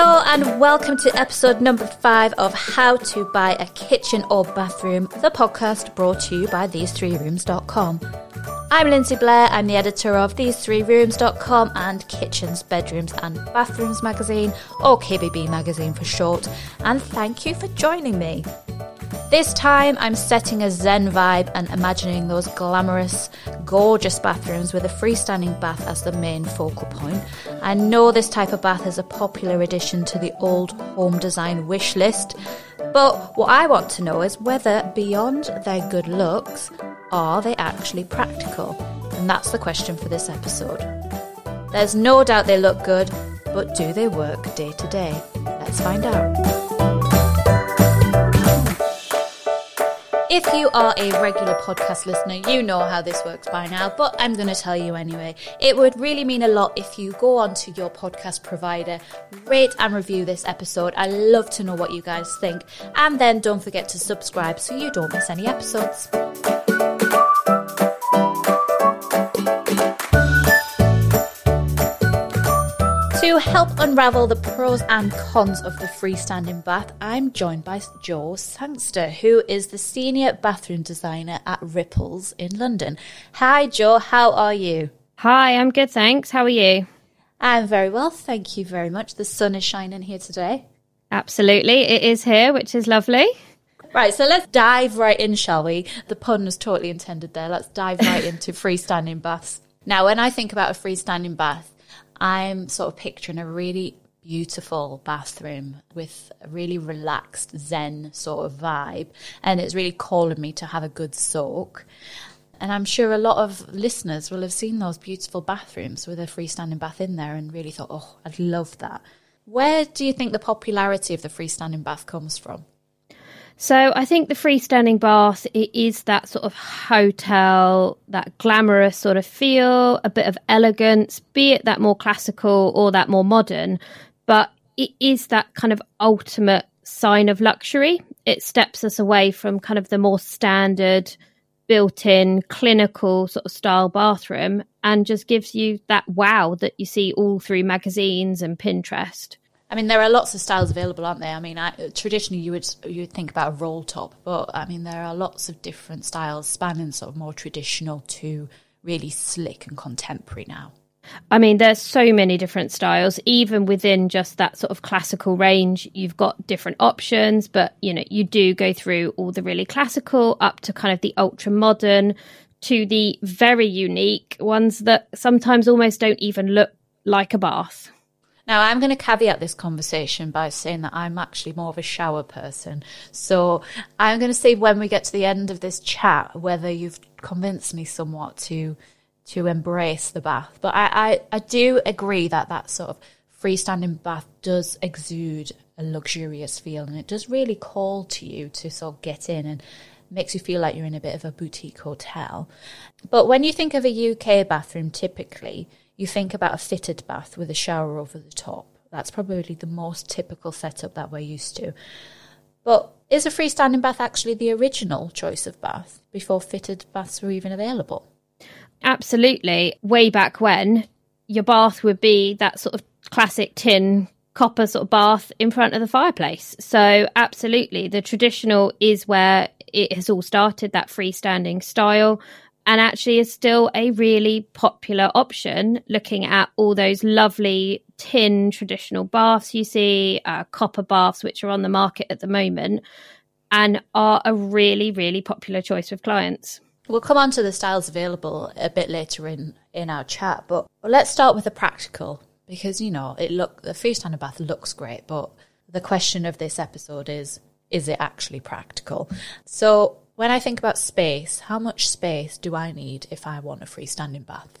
Hello and welcome to episode number five of How to Buy a Kitchen or Bathroom, the podcast brought to you by thesethreerooms.com. I'm Lindsay Blair, I'm the editor of thesethreerooms.com and Kitchens, Bedrooms and Bathrooms magazine, or KBB magazine for short, and thank you for joining me. This time, I'm setting a Zen vibe and imagining those glamorous, gorgeous bathrooms with a freestanding bath as the main focal point. I know this type of bath is a popular addition to the old home design wish list, but what I want to know is whether, beyond their good looks, are they actually practical? And that's the question for this episode. There's no doubt they look good, but do they work day to day? Let's find out. If you are a regular podcast listener, you know how this works by now, but I'm going to tell you anyway. It would really mean a lot if you go onto your podcast provider, rate and review this episode. I love to know what you guys think. And then don't forget to subscribe so you don't miss any episodes. To help unravel the pros and cons of the freestanding bath, I'm joined by Jo Sangster, who is the senior bathroom designer at Ripples in London. Hi, Jo. how are you? Hi, I'm good, thanks. How are you? I'm very well, thank you very much. The sun is shining here today. Absolutely, it is here, which is lovely. Right, so let's dive right in, shall we? The pun was totally intended there. Let's dive right into freestanding baths. Now, when I think about a freestanding bath, I'm sort of picturing a really beautiful bathroom with a really relaxed Zen sort of vibe. And it's really calling me to have a good soak. And I'm sure a lot of listeners will have seen those beautiful bathrooms with a freestanding bath in there and really thought, oh, I'd love that. Where do you think the popularity of the freestanding bath comes from? So I think the freestanding bath it is that sort of hotel, that glamorous sort of feel, a bit of elegance, be it that more classical or that more modern, but it is that kind of ultimate sign of luxury. It steps us away from kind of the more standard built-in clinical sort of style bathroom and just gives you that wow that you see all through magazines and Pinterest. I mean, there are lots of styles available, aren't there? I mean, I, traditionally you would you would think about a roll top, but I mean, there are lots of different styles spanning sort of more traditional to really slick and contemporary now. I mean, there's so many different styles, even within just that sort of classical range. You've got different options, but you know, you do go through all the really classical up to kind of the ultra modern to the very unique ones that sometimes almost don't even look like a bath. Now, I'm going to caveat this conversation by saying that I'm actually more of a shower person. So I'm going to say when we get to the end of this chat whether you've convinced me somewhat to to embrace the bath. But I, I, I do agree that that sort of freestanding bath does exude a luxurious feel and it does really call to you to sort of get in and makes you feel like you're in a bit of a boutique hotel. But when you think of a UK bathroom, typically, you think about a fitted bath with a shower over the top. That's probably the most typical setup that we're used to. But is a freestanding bath actually the original choice of bath before fitted baths were even available? Absolutely. Way back when, your bath would be that sort of classic tin copper sort of bath in front of the fireplace. So, absolutely, the traditional is where it has all started, that freestanding style and actually is still a really popular option looking at all those lovely tin traditional baths you see, uh, copper baths, which are on the market at the moment and are a really, really popular choice with clients. We'll come on to the styles available a bit later in, in our chat, but let's start with the practical because, you know, it look the freestanding bath looks great, but the question of this episode is, is it actually practical? So when I think about space, how much space do I need if I want a freestanding bath?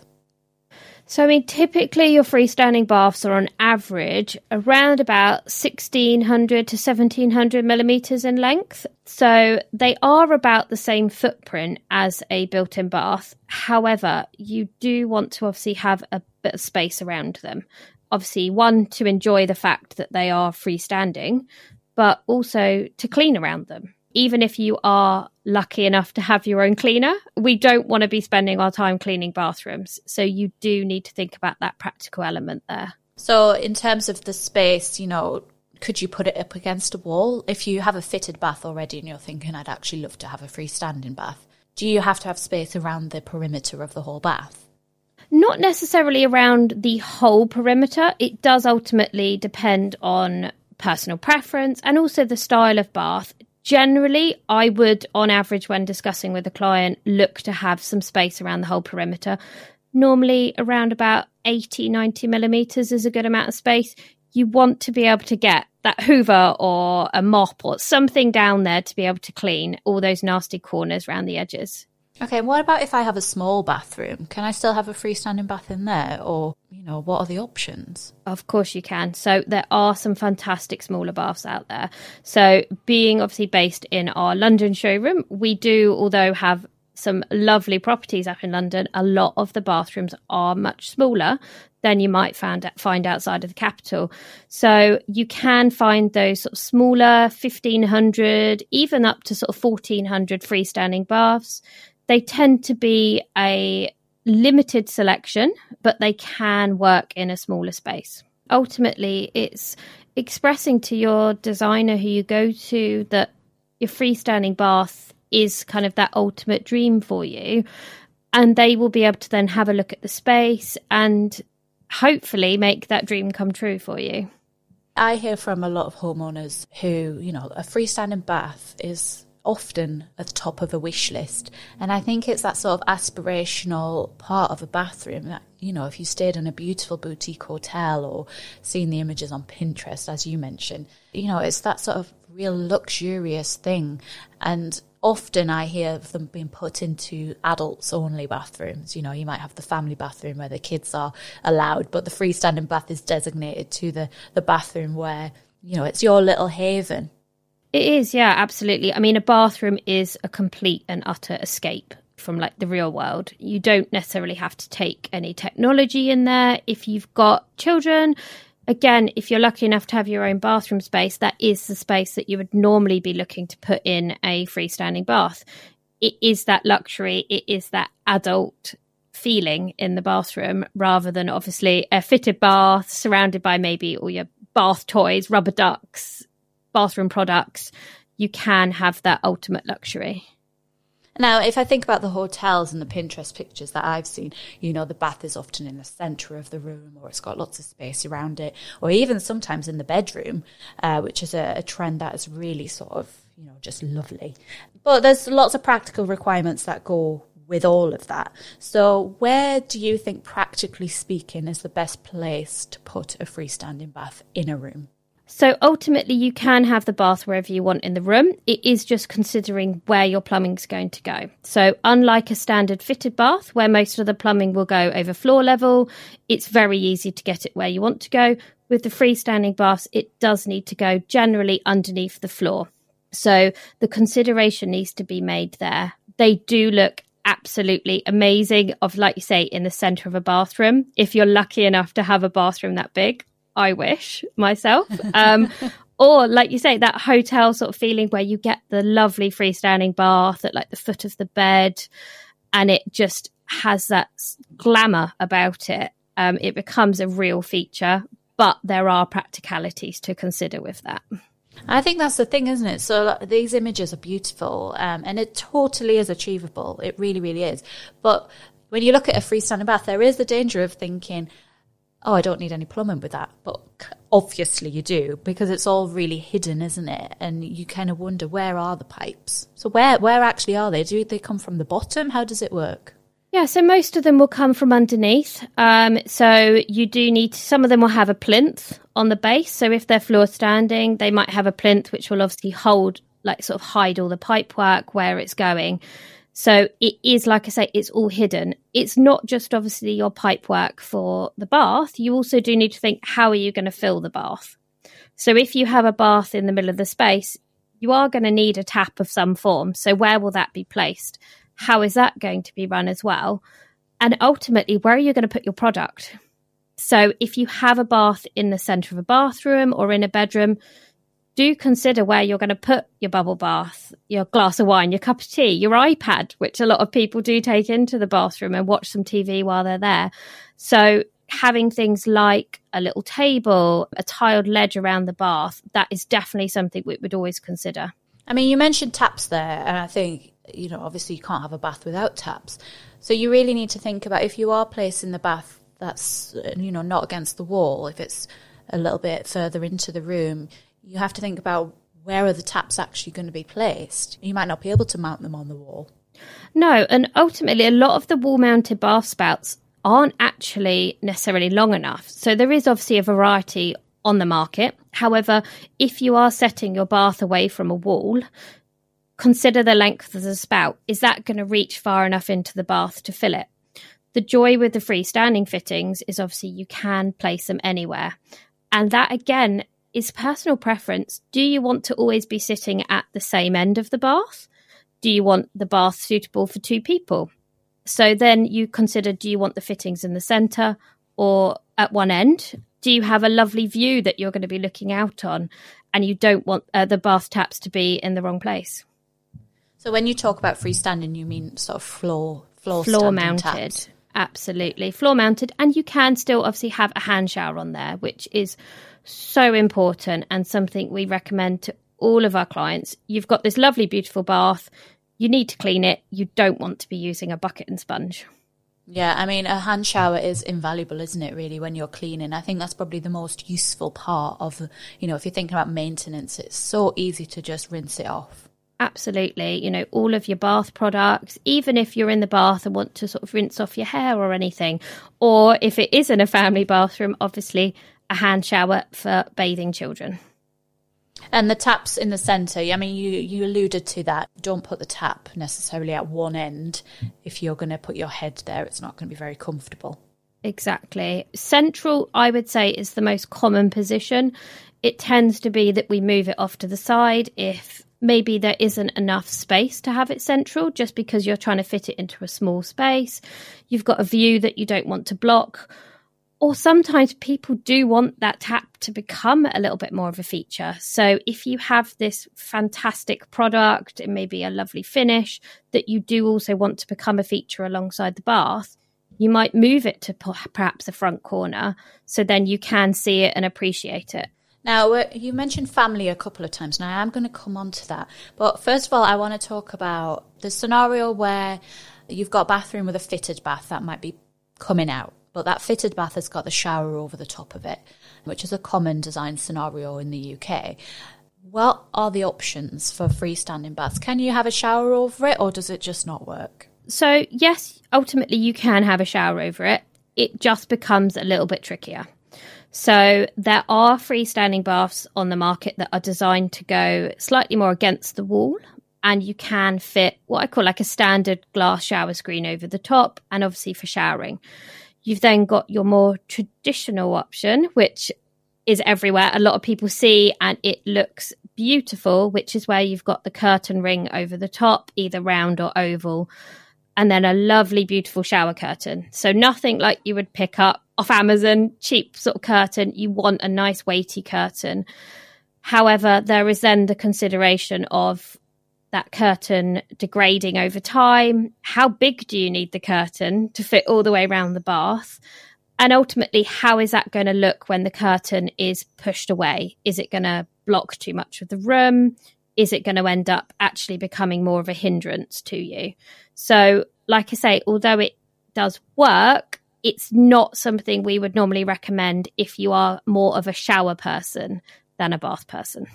So, I mean, typically your freestanding baths are on average around about 1600 to 1700 millimeters in length. So, they are about the same footprint as a built in bath. However, you do want to obviously have a bit of space around them. Obviously, one, to enjoy the fact that they are freestanding, but also to clean around them even if you are lucky enough to have your own cleaner, we don't want to be spending our time cleaning bathrooms. So you do need to think about that practical element there. So, in terms of the space, you know, could you put it up against a wall? If you have a fitted bath already and you're thinking, I'd actually love to have a freestanding bath, do you have to have space around the perimeter of the whole bath? Not necessarily around the whole perimeter. It does ultimately depend on personal preference and also the style of bath. Generally, I would, on average, when discussing with a client, look to have some space around the whole perimeter. Normally, around about 80, 90 millimeters is a good amount of space. You want to be able to get that hoover or a mop or something down there to be able to clean all those nasty corners around the edges. Okay, what about if I have a small bathroom? Can I still have a freestanding bath in there? Or, you know, what are the options? Of course you can. So there are some fantastic smaller baths out there. So being obviously based in our London showroom, we do, although have some lovely properties up in London, a lot of the bathrooms are much smaller than you might find find outside of the capital. So you can find those sort of smaller, fifteen hundred, even up to sort of fourteen hundred freestanding baths. They tend to be a limited selection, but they can work in a smaller space. Ultimately, it's expressing to your designer who you go to that your freestanding bath is kind of that ultimate dream for you. And they will be able to then have a look at the space and hopefully make that dream come true for you. I hear from a lot of homeowners who, you know, a freestanding bath is often at the top of a wish list. And I think it's that sort of aspirational part of a bathroom that, you know, if you stayed in a beautiful boutique hotel or seen the images on Pinterest, as you mentioned, you know, it's that sort of real luxurious thing. And often I hear of them being put into adults only bathrooms. You know, you might have the family bathroom where the kids are allowed, but the freestanding bath is designated to the, the bathroom where, you know, it's your little haven. It is, yeah, absolutely. I mean, a bathroom is a complete and utter escape from like the real world. You don't necessarily have to take any technology in there. If you've got children, again, if you're lucky enough to have your own bathroom space, that is the space that you would normally be looking to put in a freestanding bath. It is that luxury, it is that adult feeling in the bathroom rather than obviously a fitted bath surrounded by maybe all your bath toys, rubber ducks, bathroom products. You can have that ultimate luxury. Now, if I think about the hotels and the Pinterest pictures that I've seen, you know, the bath is often in the centre of the room or it's got lots of space around it, or even sometimes in the bedroom, uh, which is a, a trend that is really sort of, you know, just lovely. But there's lots of practical requirements that go with all of that. So, where do you think, practically speaking, is the best place to put a freestanding bath in a room? So ultimately, you can have the bath wherever you want in the room. It is just considering where your plumbing's going to go. So, unlike a standard fitted bath where most of the plumbing will go over floor level, it's very easy to get it where you want to go. With the freestanding baths, it does need to go generally underneath the floor. So, the consideration needs to be made there. They do look absolutely amazing of like you say in the center of a bathroom if you're lucky enough to have a bathroom that big I wish myself. Um, or like you say, that hotel sort of feeling where you get the lovely freestanding bath at like the foot of the bed, and it just has that glamour about it. Um, it becomes a real feature, but there are practicalities to consider with that. I think that's the thing, isn't it? So these images are beautiful, um, and it totally is achievable. It really, really is. But when you look at a freestanding bath, there is the danger of thinking, oh, I don't need any plumbing with that. But obviously you do because it's all really hidden, isn't it? And you kind of wonder where are the pipes? So where where actually are they? Do they come from the bottom? How does it work? Yeah, so most of them will come from underneath. Um, so you do need some of them will have a plinth on the base. So if they're floor standing, they might have a plinth which will obviously hold, like sort of hide all the pipe work where it's going. So it is, like I say, it's all hidden. It's not just obviously your pipe work for the bath. You also do need to think, how are you going to fill the bath? So if you have a bath in the middle of the space, you are going to need a tap of some form. So where will that be placed? How is that going to be run as well? And ultimately, where are you going to put your product? So if you have a bath in the center of a bathroom or in a bedroom, do consider where you're going to put your bubble bath, your glass of wine, your cup of tea, your iPad, which a lot of people do take into the bathroom and watch some TV while they're there. So having things like a little table, a tiled ledge around the bath, that is definitely something we would always consider. I mean, you mentioned taps there, and I think, you know, obviously you can't have a bath without taps. So you really need to think about if you are placing the bath that's, you know, not against the wall, if it's a little bit further into the room, you have to think about where are the taps actually going to be placed. You might not be able to mount them on the wall. No, and ultimately, a lot of the wall mounted bath spouts aren't actually necessarily long enough. So there is obviously a variety on the market. However, if you are setting your bath away from a wall, consider the length of the spout. Is that going to reach far enough into the bath to fill it? The joy with the freestanding fittings is obviously you can place them anywhere. And that again is personal preference. Do you want to always be sitting at the same end of the bath? Do you want the bath suitable for two people? So then you consider do you want the fittings in the center or at one end? Do you have a lovely view that you're going to be looking out on and you don't want uh, the bath taps to be in the wrong place? So when you talk about freestanding, you mean sort of floor floor floor mounted. Taps. Absolutely. Floor mounted and you can still obviously have a hand shower on there, which is so important and something we recommend to all of our clients. You've got this lovely, beautiful bath. You need to clean it. You don't want to be using a bucket and sponge. Yeah, I mean, a hand shower is invaluable, isn't it, really, when you're cleaning? I think that's probably the most useful part of, you know, if you're thinking about maintenance, it's so easy to just rinse it off. Absolutely. You know, all of your bath products, even if you're in the bath and want to sort of rinse off your hair or anything, or if it is in a family bathroom, obviously a hand shower for bathing children. And the taps in the centre, I mean, you, you alluded to that. Don't put the tap necessarily at one end. If you're going to put your head there, it's not going to be very comfortable. Exactly. Central, I would say, is the most common position. It tends to be that we move it off to the side if maybe there isn't enough space to have it central just because you're trying to fit it into a small space. You've got a view that you don't want to block or sometimes people do want that tap to become a little bit more of a feature. So if you have this fantastic product, it may be a lovely finish that you do also want to become a feature alongside the bath, you might move it to perhaps a front corner so then you can see it and appreciate it. Now, uh, you mentioned family a couple of times. Now, I'm going to come on to that. But first of all, I want to talk about the scenario where you've got a bathroom with a fitted bath that might be coming out but that fitted bath has got the shower over the top of it, which is a common design scenario in the UK. What are the options for freestanding baths? Can you have a shower over it or does it just not work? So, yes, ultimately you can have a shower over it. It just becomes a little bit trickier. So, there are freestanding baths on the market that are designed to go slightly more against the wall, and you can fit what I call like a standard glass shower screen over the top, and obviously for showering. You've then got your more traditional option, which is everywhere. A lot of people see and it looks beautiful, which is where you've got the curtain ring over the top, either round or oval, and then a lovely, beautiful shower curtain. So nothing like you would pick up off Amazon, cheap sort of curtain. You want a nice weighty curtain. However, there is then the consideration of that curtain degrading over time? How big do you need the curtain to fit all the way around the bath? And ultimately, how is that going to look when the curtain is pushed away? Is it going to block too much of the room? Is it going to end up actually becoming more of a hindrance to you? So, like I say, although it does work, it's not something we would normally recommend if you are more of a shower person than a bath person.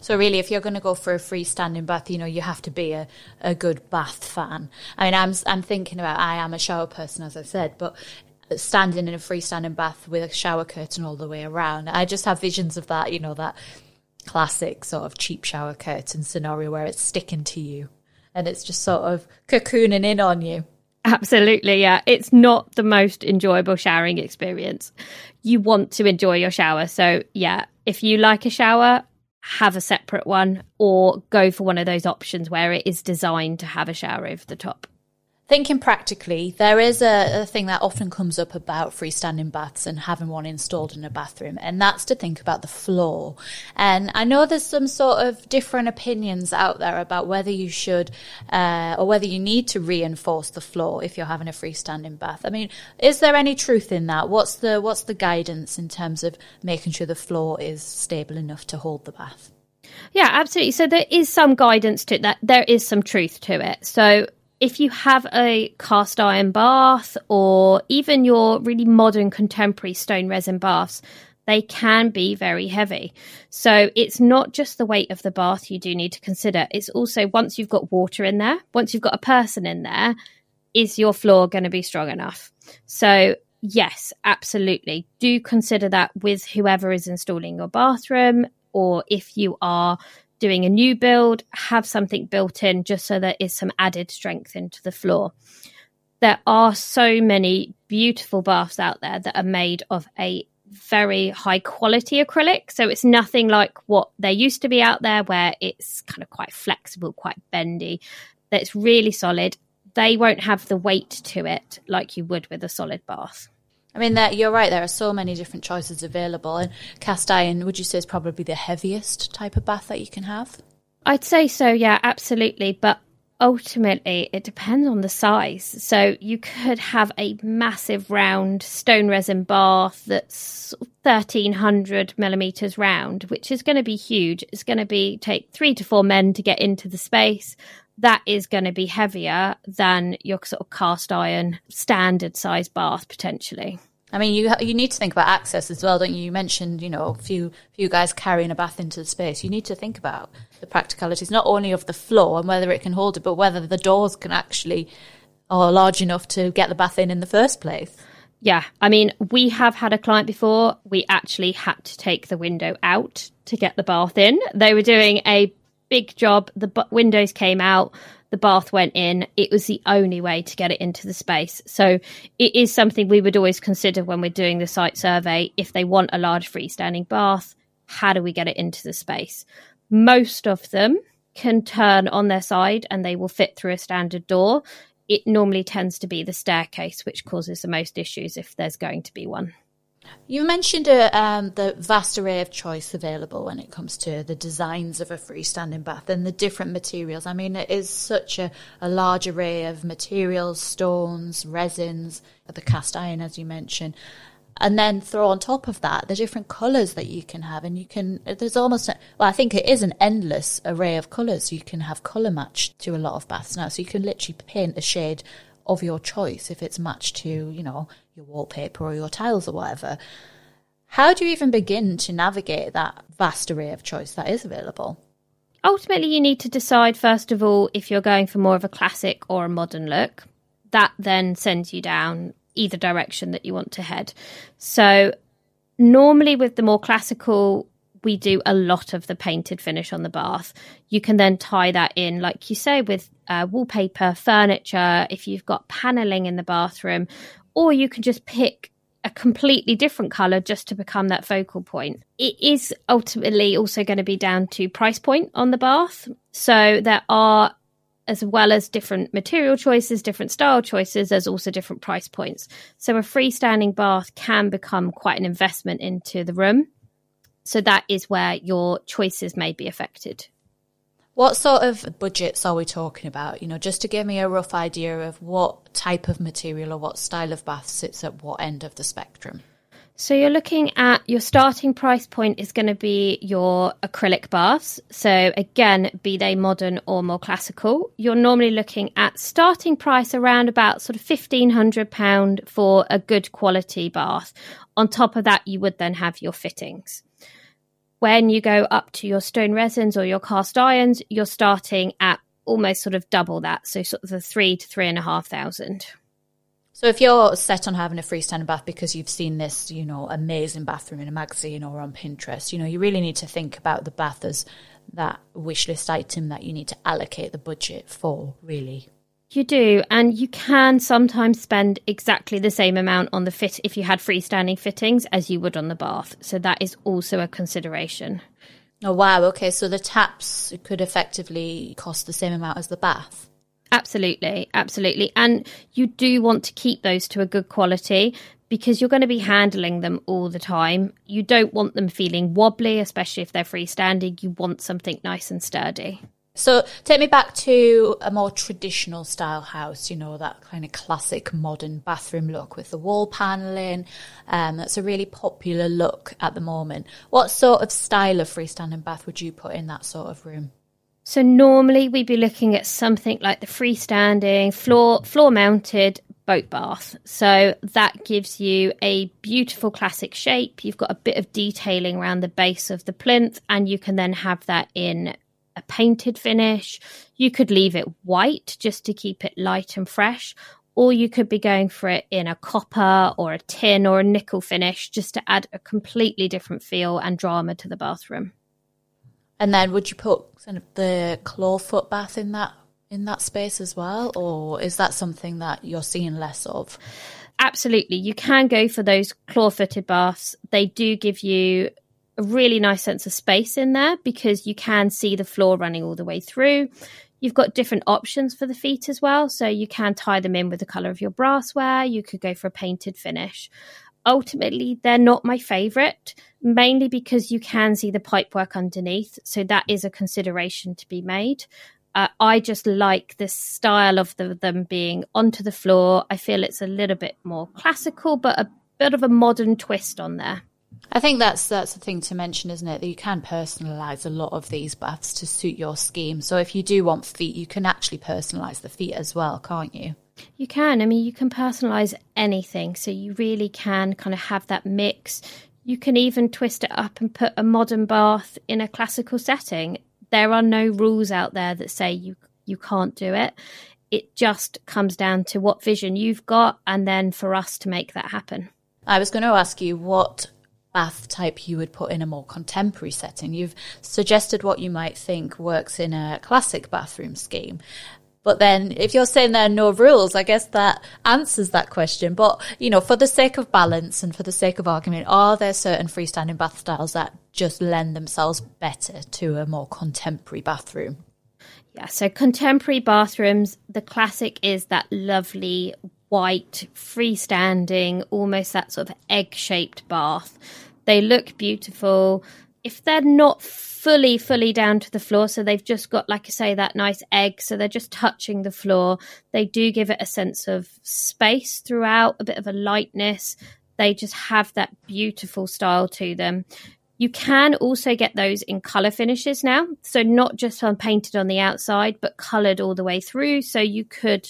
So really, if you're going to go for a freestanding bath, you know, you have to be a, a good bath fan. I mean, I'm, I'm thinking about, I am a shower person, as I said, but standing in a freestanding bath with a shower curtain all the way around, I just have visions of that, you know, that classic sort of cheap shower curtain scenario where it's sticking to you and it's just sort of cocooning in on you. Absolutely, yeah. It's not the most enjoyable showering experience. You want to enjoy your shower. So, yeah, if you like a shower, have a separate one or go for one of those options where it is designed to have a shower over the top. Thinking practically, there is a, a, thing that often comes up about freestanding baths and having one installed in a bathroom, and that's to think about the floor. And I know there's some sort of different opinions out there about whether you should uh, or whether you need to reinforce the floor if you're having a freestanding bath. I mean, is there any truth in that? What's the what's the guidance in terms of making sure the floor is stable enough to hold the bath? Yeah, absolutely. So there is some guidance to that. There is some truth to it. So if you have a cast iron bath or even your really modern contemporary stone resin baths, they can be very heavy. So it's not just the weight of the bath you do need to consider. It's also once you've got water in there, once you've got a person in there, is your floor going to be strong enough? So yes, absolutely. Do consider that with whoever is installing your bathroom or if you are doing a new build, have something built in just so there is some added strength into the floor. There are so many beautiful baths out there that are made of a very high quality acrylic. So it's nothing like what there used to be out there where it's kind of quite flexible, quite bendy, that's really solid. They won't have the weight to it like you would with a solid bath. I mean, you're right. There are so many different choices available, and cast iron, would you say, is probably the heaviest type of bath that you can have? I'd say so. Yeah, absolutely. But ultimately, it depends on the size. So you could have a massive round stone resin bath that's 1300 millimeters round, which is going to be huge. It's going to be take three to four men to get into the space that is going to be heavier than your sort of cast iron standard size bath potentially. I mean, you you need to think about access as well, don't you? You mentioned, you know, a few few guys carrying a bath into the space. You need to think about the practicalities, not only of the floor and whether it can hold it, but whether the doors can actually are large enough to get the bath in in the first place. Yeah, I mean, we have had a client before. We actually had to take the window out to get the bath in. They were doing a big job. The b- windows came out, the bath went in. It was the only way to get it into the space. So it is something we would always consider when we're doing the site survey. If they want a large freestanding bath, how do we get it into the space? Most of them can turn on their side and they will fit through a standard door. It normally tends to be the staircase which causes the most issues if there's going to be one. You mentioned uh, um, the vast array of choice available when it comes to the designs of a freestanding bath and the different materials. I mean, it is such a, a large array of materials, stones, resins, the cast iron, as you mentioned. And then throw on top of that the different colours that you can have. And you can, there's almost, a, well, I think it is an endless array of colours. You can have colour matched to a lot of baths now. So you can literally paint a shade of your choice if it's matched to, you know, your wallpaper or your tiles or whatever. How do you even begin to navigate that vast array of choice that is available? Ultimately, you need to decide, first of all, if you're going for more of a classic or a modern look. That then sends you down either direction that you want to head. So, normally with the more classical, we do a lot of the painted finish on the bath. You can then tie that in, like you say, with uh, wallpaper, furniture, if you've got paneling in the bathroom, or you can just pick a completely different color just to become that focal point. It is ultimately also going to be down to price point on the bath. So there are as well as different material choices, different style choices, there's also different price points. So a freestanding bath can become quite an investment into the room. So that is where your choices may be affected. What sort of budgets are we talking about? You know, just to give me a rough idea of what type of material or what style of bath sits at what end of the spectrum. So you're looking at your starting price point is going to be your acrylic baths. So again, be they modern or more classical, you're normally looking at starting price around about sort of fifteen hundred pound for a good quality bath. On top of that, you would then have your fittings. When you go up to your stone resins or your cast irons, you're starting at almost sort of double that. So sort of the three to three and a half thousand. So if you're set on having a freestanding bath because you've seen this, you know, amazing bathroom in a magazine or on Pinterest, you know, you really need to think about the bath as that wish list item that you need to allocate the budget for, really. You do, and you can sometimes spend exactly the same amount on the fit if you had freestanding fittings as you would on the bath. So that is also a consideration. Oh wow, okay, so the taps could effectively cost the same amount as the bath. Absolutely, absolutely. And you do want to keep those to a good quality because you're going to be handling them all the time. You don't want them feeling wobbly, especially if they're freestanding. You want something nice and sturdy. So take me back to a more traditional style house, you know, that kind of classic modern bathroom look with the wall paneling. Um, that's a really popular look at the moment. What sort of style of freestanding bath would you put in that sort of room? So normally we'd be looking at something like the freestanding floor floor mounted boat bath. So that gives you a beautiful classic shape. You've got a bit of detailing around the base of the plinth and you can then have that in a painted finish. You could leave it white just to keep it light and fresh, or you could be going for it in a copper or a tin or a nickel finish just to add a completely different feel and drama to the bathroom. And then would you put kind of the clawfoot bath in that in that space as well, or is that something that you're seeing less of? Absolutely, you can go for those claw-footed baths. They do give you a really nice sense of space in there because you can see the floor running all the way through. You've got different options for the feet as well. So you can tie them in with the colour of your brassware. You could go for a painted finish. Ultimately, they're not my favourite, mainly because you can see the pipework underneath. So that is a consideration to be made. Uh, I just like this style of the, them being onto the floor. I feel it's a little bit more classical, but a bit of a modern twist on there. I think that's that's the thing to mention, isn't it? That you can personalize a lot of these baths to suit your scheme. So if you do want feet, you can actually personalize the feet as well, can't you? You can. I mean, you can personalize anything. So you really can kind of have that mix. You can even twist it up and put a modern bath in a classical setting. There are no rules out there that say you you can't do it. It just comes down to what vision you've got and then for us to make that happen. I was going to ask you what bath type you would put in a more contemporary setting. You've suggested what you might think works in a classic bathroom scheme. But then if you're saying there are no rules, I guess that answers that question. But, you know, for the sake of balance and for the sake of argument, are there certain freestanding bath styles that just lend themselves better to a more contemporary bathroom? Yeah, so contemporary bathrooms, the classic is that lovely white, freestanding, almost that sort of egg shaped bath. They look beautiful. If they're not fully, fully down to the floor, so they've just got, like I say, that nice egg, so they're just touching the floor, they do give it a sense of space throughout, a bit of a lightness. They just have that beautiful style to them. You can also get those in color finishes now. So, not just on painted on the outside, but colored all the way through. So, you could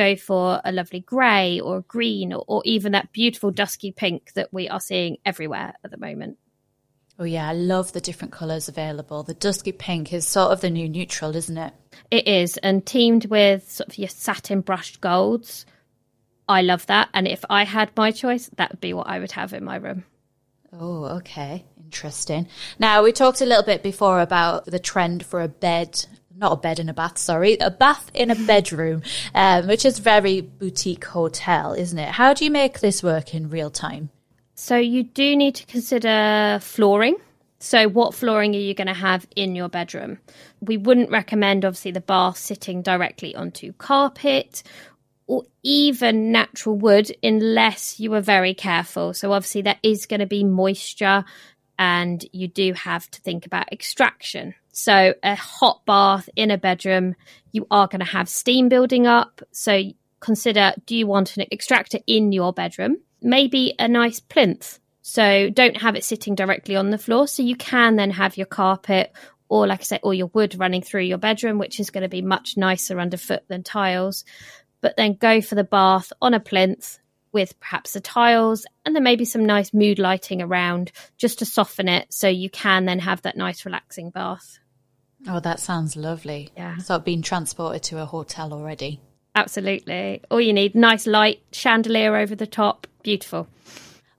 go for a lovely grey or green or, or even that beautiful dusky pink that we are seeing everywhere at the moment. Oh, yeah, I love the different colours available. The dusky pink is sort of the new neutral, isn't it? It is, and teamed with sort of your satin brushed golds. I love that. And if I had my choice, that would be what I would have in my room. Oh, okay. Interesting. Now, we talked a little bit before about the trend for a bed not a bed in a bath, sorry, a bath in a bedroom, um, which is very boutique hotel, isn't it? How do you make this work in real time? So you do need to consider flooring. So what flooring are you going to have in your bedroom? We wouldn't recommend obviously the bath sitting directly onto carpet or even natural wood unless you are very careful. So obviously there is going to be moisture and you do have to think about extraction. So, a hot bath in a bedroom, you are going to have steam building up. So, consider do you want an extractor in your bedroom? Maybe a nice plinth. So, don't have it sitting directly on the floor. So, you can then have your carpet or, like I said, or your wood running through your bedroom, which is going to be much nicer underfoot than tiles. But then go for the bath on a plinth with perhaps the tiles and then maybe some nice mood lighting around just to soften it so you can then have that nice relaxing bath. Oh, that sounds lovely. Yeah. So I've been transported to a hotel already. Absolutely. All you need, nice light chandelier over the top. Beautiful.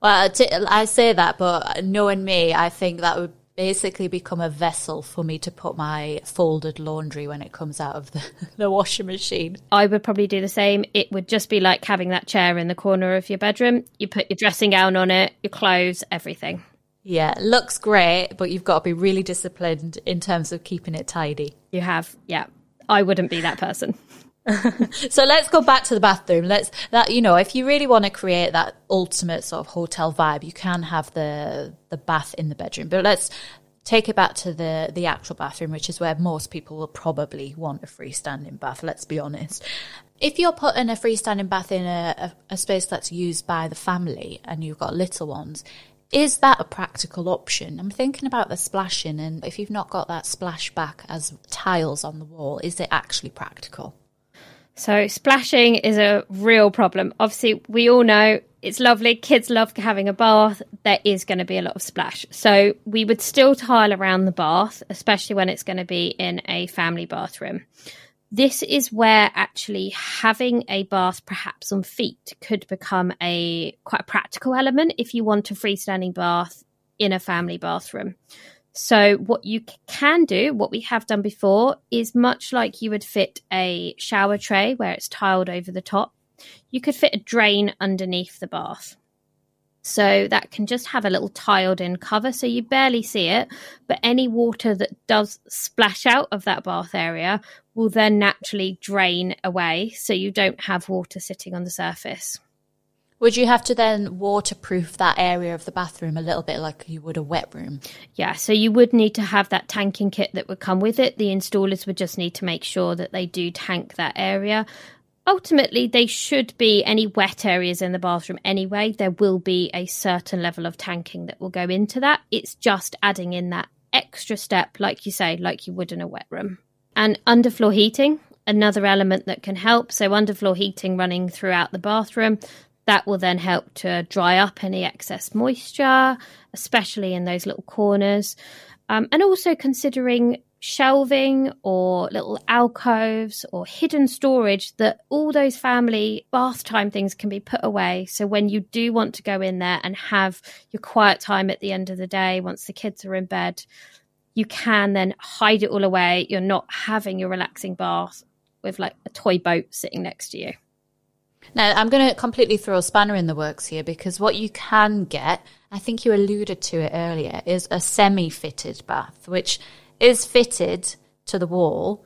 Well, I say that, but knowing me, I think that would basically become a vessel for me to put my folded laundry when it comes out of the, the washing machine. I would probably do the same. It would just be like having that chair in the corner of your bedroom. You put your dressing gown on it, your clothes, everything. Yeah, looks great, but you've got to be really disciplined in terms of keeping it tidy. You have, yeah. I wouldn't be that person. so let's go back to the bathroom. Let's that you know, if you really want to create that ultimate sort of hotel vibe, you can have the the bath in the bedroom. But let's take it back to the the actual bathroom, which is where most people will probably want a freestanding bath. Let's be honest. If you're putting a freestanding bath in a, a, a space that's used by the family and you've got little ones, is that a practical option? I'm thinking about the splashing, and if you've not got that splash back as tiles on the wall, is it actually practical? So, splashing is a real problem. Obviously, we all know it's lovely. Kids love having a bath. There is going to be a lot of splash. So, we would still tile around the bath, especially when it's going to be in a family bathroom. This is where actually having a bath perhaps on feet could become a quite a practical element if you want a freestanding bath in a family bathroom. So, what you can do, what we have done before, is much like you would fit a shower tray where it's tiled over the top, you could fit a drain underneath the bath. So, that can just have a little tiled in cover so you barely see it, but any water that does splash out of that bath area will then naturally drain away so you don't have water sitting on the surface. Would you have to then waterproof that area of the bathroom a little bit like you would a wet room? Yeah, so you would need to have that tanking kit that would come with it. The installers would just need to make sure that they do tank that area. Ultimately, they should be any wet areas in the bathroom anyway. There will be a certain level of tanking that will go into that. It's just adding in that extra step, like you say, like you would in a wet room. And underfloor heating, another element that can help. So, underfloor heating running throughout the bathroom, that will then help to dry up any excess moisture, especially in those little corners. Um, and also considering shelving or little alcoves or hidden storage that all those family bath time things can be put away. So when you do want to go in there and have your quiet time at the end of the day, once the kids are in bed, you can then hide it all away. You're not having your relaxing bath with like a toy boat sitting next to you. Now, I'm going to completely throw a spanner in the works here because what you can get, I think you alluded to it earlier, is a semi fitted bath, which is fitted to the wall,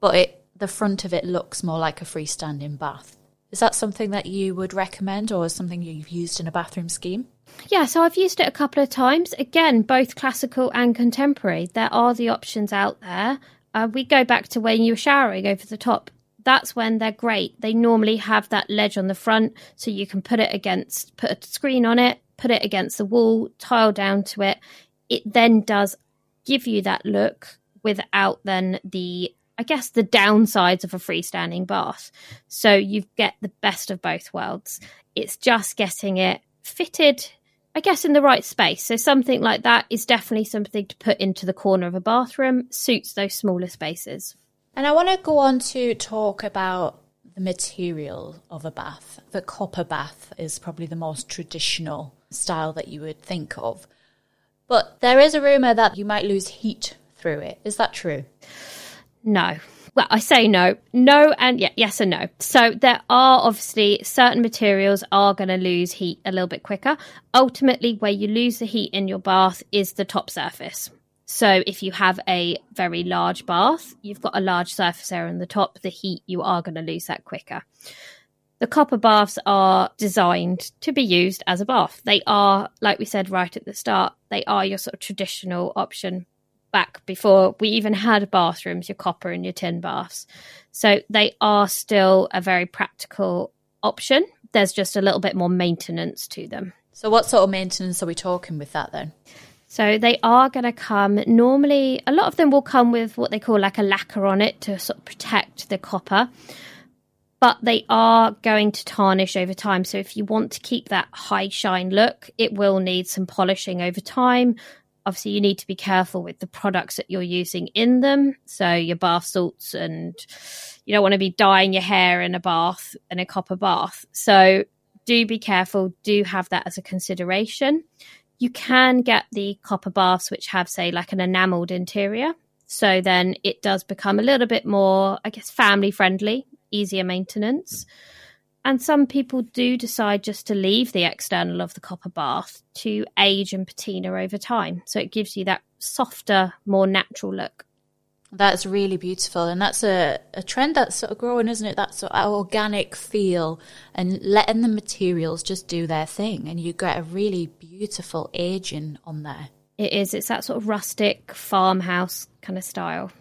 but it, the front of it looks more like a freestanding bath. Is that something that you would recommend or something you've used in a bathroom scheme? Yeah, so I've used it a couple of times. Again, both classical and contemporary. There are the options out there. Uh, we go back to when you were showering over the top that's when they're great. They normally have that ledge on the front, so you can put it against, put a screen on it, put it against the wall, tile down to it. It then does give you that look without then the, I guess, the downsides of a freestanding bath. So you get the best of both worlds. It's just getting it fitted I guess in the right space. So something like that is definitely something to put into the corner of a bathroom, suits those smaller spaces. And I want to go on to talk about the material of a bath. The copper bath is probably the most traditional style that you would think of. But there is a rumour that you might lose heat through it. Is that true? No. Well, I say no. No and yeah, yes and no. So there are obviously certain materials are going to lose heat a little bit quicker. Ultimately, where you lose the heat in your bath is the top surface. So if you have a very large bath, you've got a large surface area on the top, the heat, you are going to lose that quicker. The copper baths are designed to be used as a bath. They are, like we said right at the start, they are your sort of traditional option back before we even had bathrooms, your copper and your tin baths. So they are still a very practical option. There's just a little bit more maintenance to them. So, what sort of maintenance are we talking with that then? So they are going to come. Normally, a lot of them will come with what they call like a lacquer on it to sort of protect the copper, but they are going to tarnish over time. So if you want to keep that high shine look, it will need some polishing over time. Obviously, you need to be careful with the products that you're using in them. So your bath salts, and you don't want to be dyeing your hair in a bath in a copper bath. So do be careful. Do have that as a consideration. You can get the copper baths, which have, say, like an enameled interior. So then it does become a little bit more, I guess, family friendly, easier maintenance. And some people do decide just to leave the external of the copper bath to age and patina over time. So it gives you that softer, more natural look. That's really beautiful. And that's a, a trend that's sort of growing, isn't it? That sort of organic feel and letting the materials just do their thing. And you get a really beautiful aging on there. It is. It's that sort of rustic farmhouse kind of style.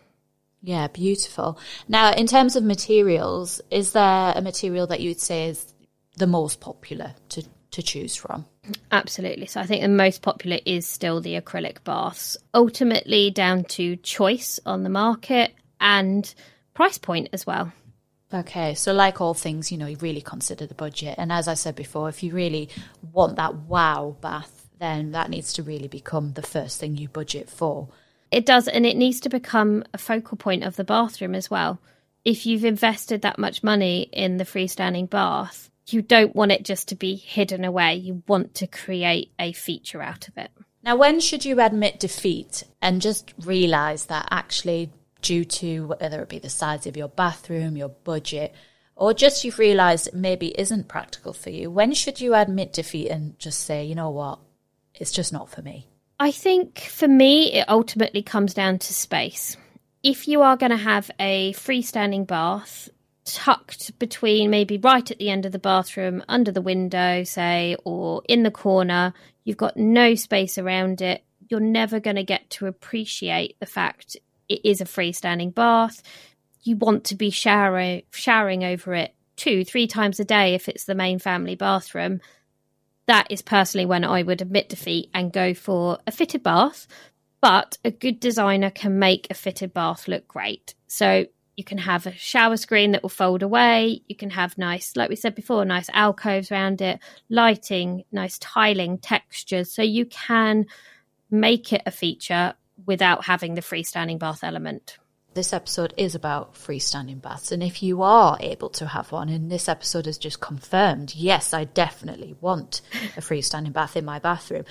Yeah, beautiful. Now, in terms of materials, is there a material that you would say is the most popular to, to choose from? Absolutely. So I think the most popular is still the acrylic baths, ultimately down to choice on the market and price point as well. Okay, so like all things, you know, you really consider the budget. And as I said before, if you really want that wow bath, then that needs to really become the first thing you budget for. It does, and it needs to become a focal point of the bathroom as well. If you've invested that much money in the freestanding bath, you don't want it just to be hidden away. You want to create a feature out of it. Now, when should you admit defeat and just realize that actually, due to whether it be the size of your bathroom, your budget, or just you've realized it maybe isn't practical for you, when should you admit defeat and just say, you know what, it's just not for me? I think for me, it ultimately comes down to space. If you are going to have a freestanding bath, tucked between maybe right at the end of the bathroom, under the window, say, or in the corner. You've got no space around it. You're never going to get to appreciate the fact it is a freestanding bath. You want to be shower- showering over it two, three times a day if it's the main family bathroom. That is personally when I would admit defeat and go for a fitted bath. But a good designer can make a fitted bath look great. So you can have a shower screen that will fold away. You can have nice, like we said before, nice alcoves around it, lighting, nice tiling textures. So you can make it a feature without having the freestanding bath element. This episode is about freestanding baths. And if you are able to have one, and this episode has just confirmed, yes, I definitely want a freestanding bath in my bathroom.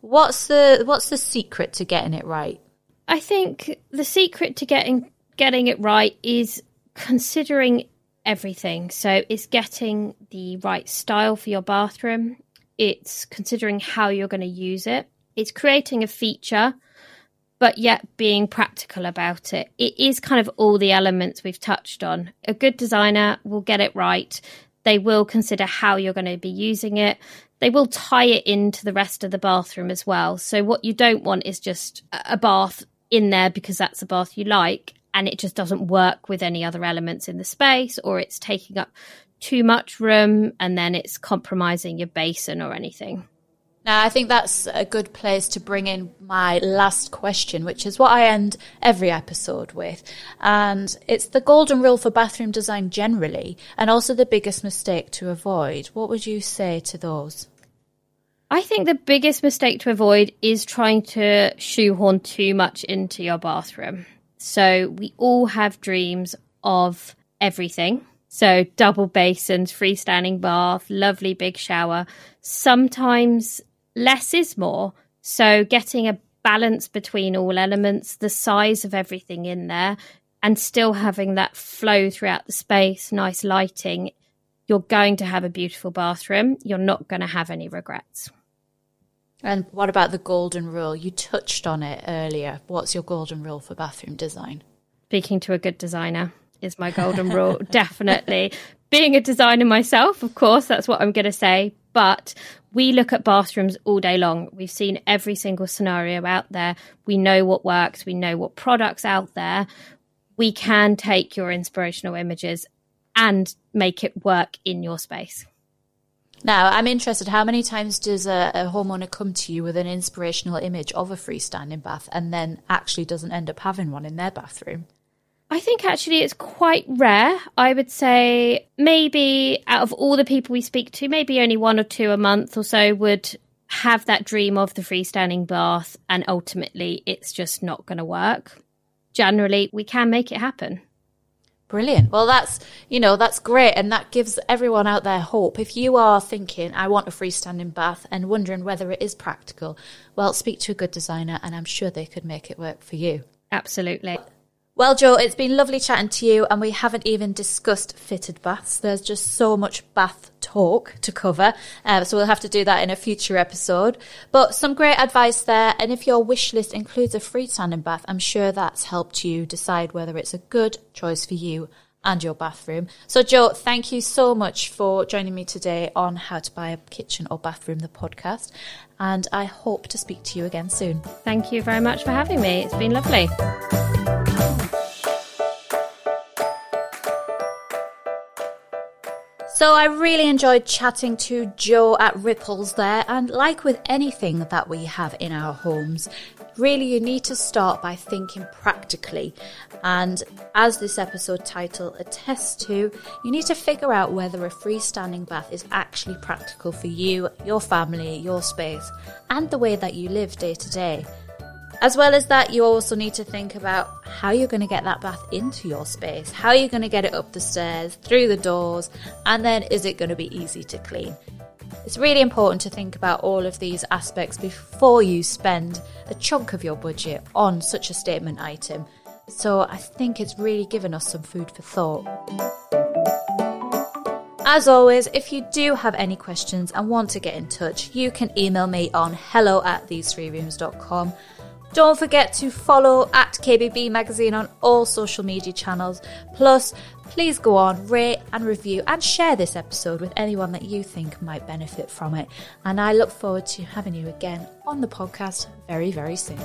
What's the what's the secret to getting it right? I think the secret to getting getting it right is considering everything. So it's getting the right style for your bathroom. It's considering how you're going to use it. It's creating a feature, but yet being practical about it. It is kind of all the elements we've touched on. A good designer will get it right. They will consider how you're going to be using it. They will tie it into the rest of the bathroom as well. So, what you don't want is just a bath in there because that's a bath you like and it just doesn't work with any other elements in the space or it's taking up too much room and then it's compromising your basin or anything. Now, I think that's a good place to bring in my last question, which is what I end every episode with. And it's the golden rule for bathroom design generally, and also the biggest mistake to avoid. What would you say to those? I think the biggest mistake to avoid is trying to shoehorn too much into your bathroom. So we all have dreams of everything. So double basins, freestanding bath, lovely big shower. Sometimes less is more. So getting a balance between all elements, the size of everything in there, and still having that flow throughout the space, nice lighting, you're going to have a beautiful bathroom. You're not going to have any regrets. And what about the golden rule? You touched on it earlier. What's your golden rule for bathroom design? Speaking to a good designer is my golden rule, definitely. Being a designer myself, of course, that's what I'm going to say. But we look at bathrooms all day long. We've seen every single scenario out there. We know what works. We know what products out there. We can take your inspirational images and make it work in your space. Now, I'm interested. How many times does a, a, homeowner come to you with an inspirational image of a freestanding bath and then actually doesn't end up having one in their bathroom? I think actually it's quite rare. I would say maybe out of all the people we speak to, maybe only one or two a month or so would have that dream of the freestanding bath, and ultimately it's just not going to work. Generally, we can make it happen. Brilliant. Well, that's, you know, that's great. And that gives everyone out there hope. If you are thinking, I want a freestanding bath and wondering whether it is practical, well, speak to a good designer and I'm sure they could make it work for you. Absolutely. Well, Jo, it's been lovely chatting to you, and we haven't even discussed fitted baths. There's just so much bath talk to cover. Uh, so we'll have to do that in a future episode. But some great advice there. And if your wish list includes a freestanding bath, I'm sure that's helped you decide whether it's a good choice for you and your bathroom. So, Jo, thank you so much for joining me today on How to Buy a Kitchen or Bathroom, the podcast. And I hope to speak to you again soon. Thank you very much for having me. It's been lovely. So I really enjoyed chatting to Jo at Ripples there, and like with anything that we have in our homes, really you need to start by thinking practically. And as this episode title attests to, you need to figure out whether a freestanding bath is actually practical for you, your family, your space, and the way that you live day to day. As well as that, you also need to think about how you're going to get that bath into your space, how are you're going to get it up the stairs, through the doors, and then is it going to be easy to clean? It's really important to think about all of these aspects before you spend a chunk of your budget on such a statement item. So I think it's really given us some food for thought. As always, if you do have any questions and want to get in touch, you can email me on hello at thesethreerooms.com don't forget to follow at KBB Magazine on all social media channels. Plus, please go on, rate and review and share this episode with anyone that you think might benefit from it. And I look forward to having you again on the podcast very, very soon.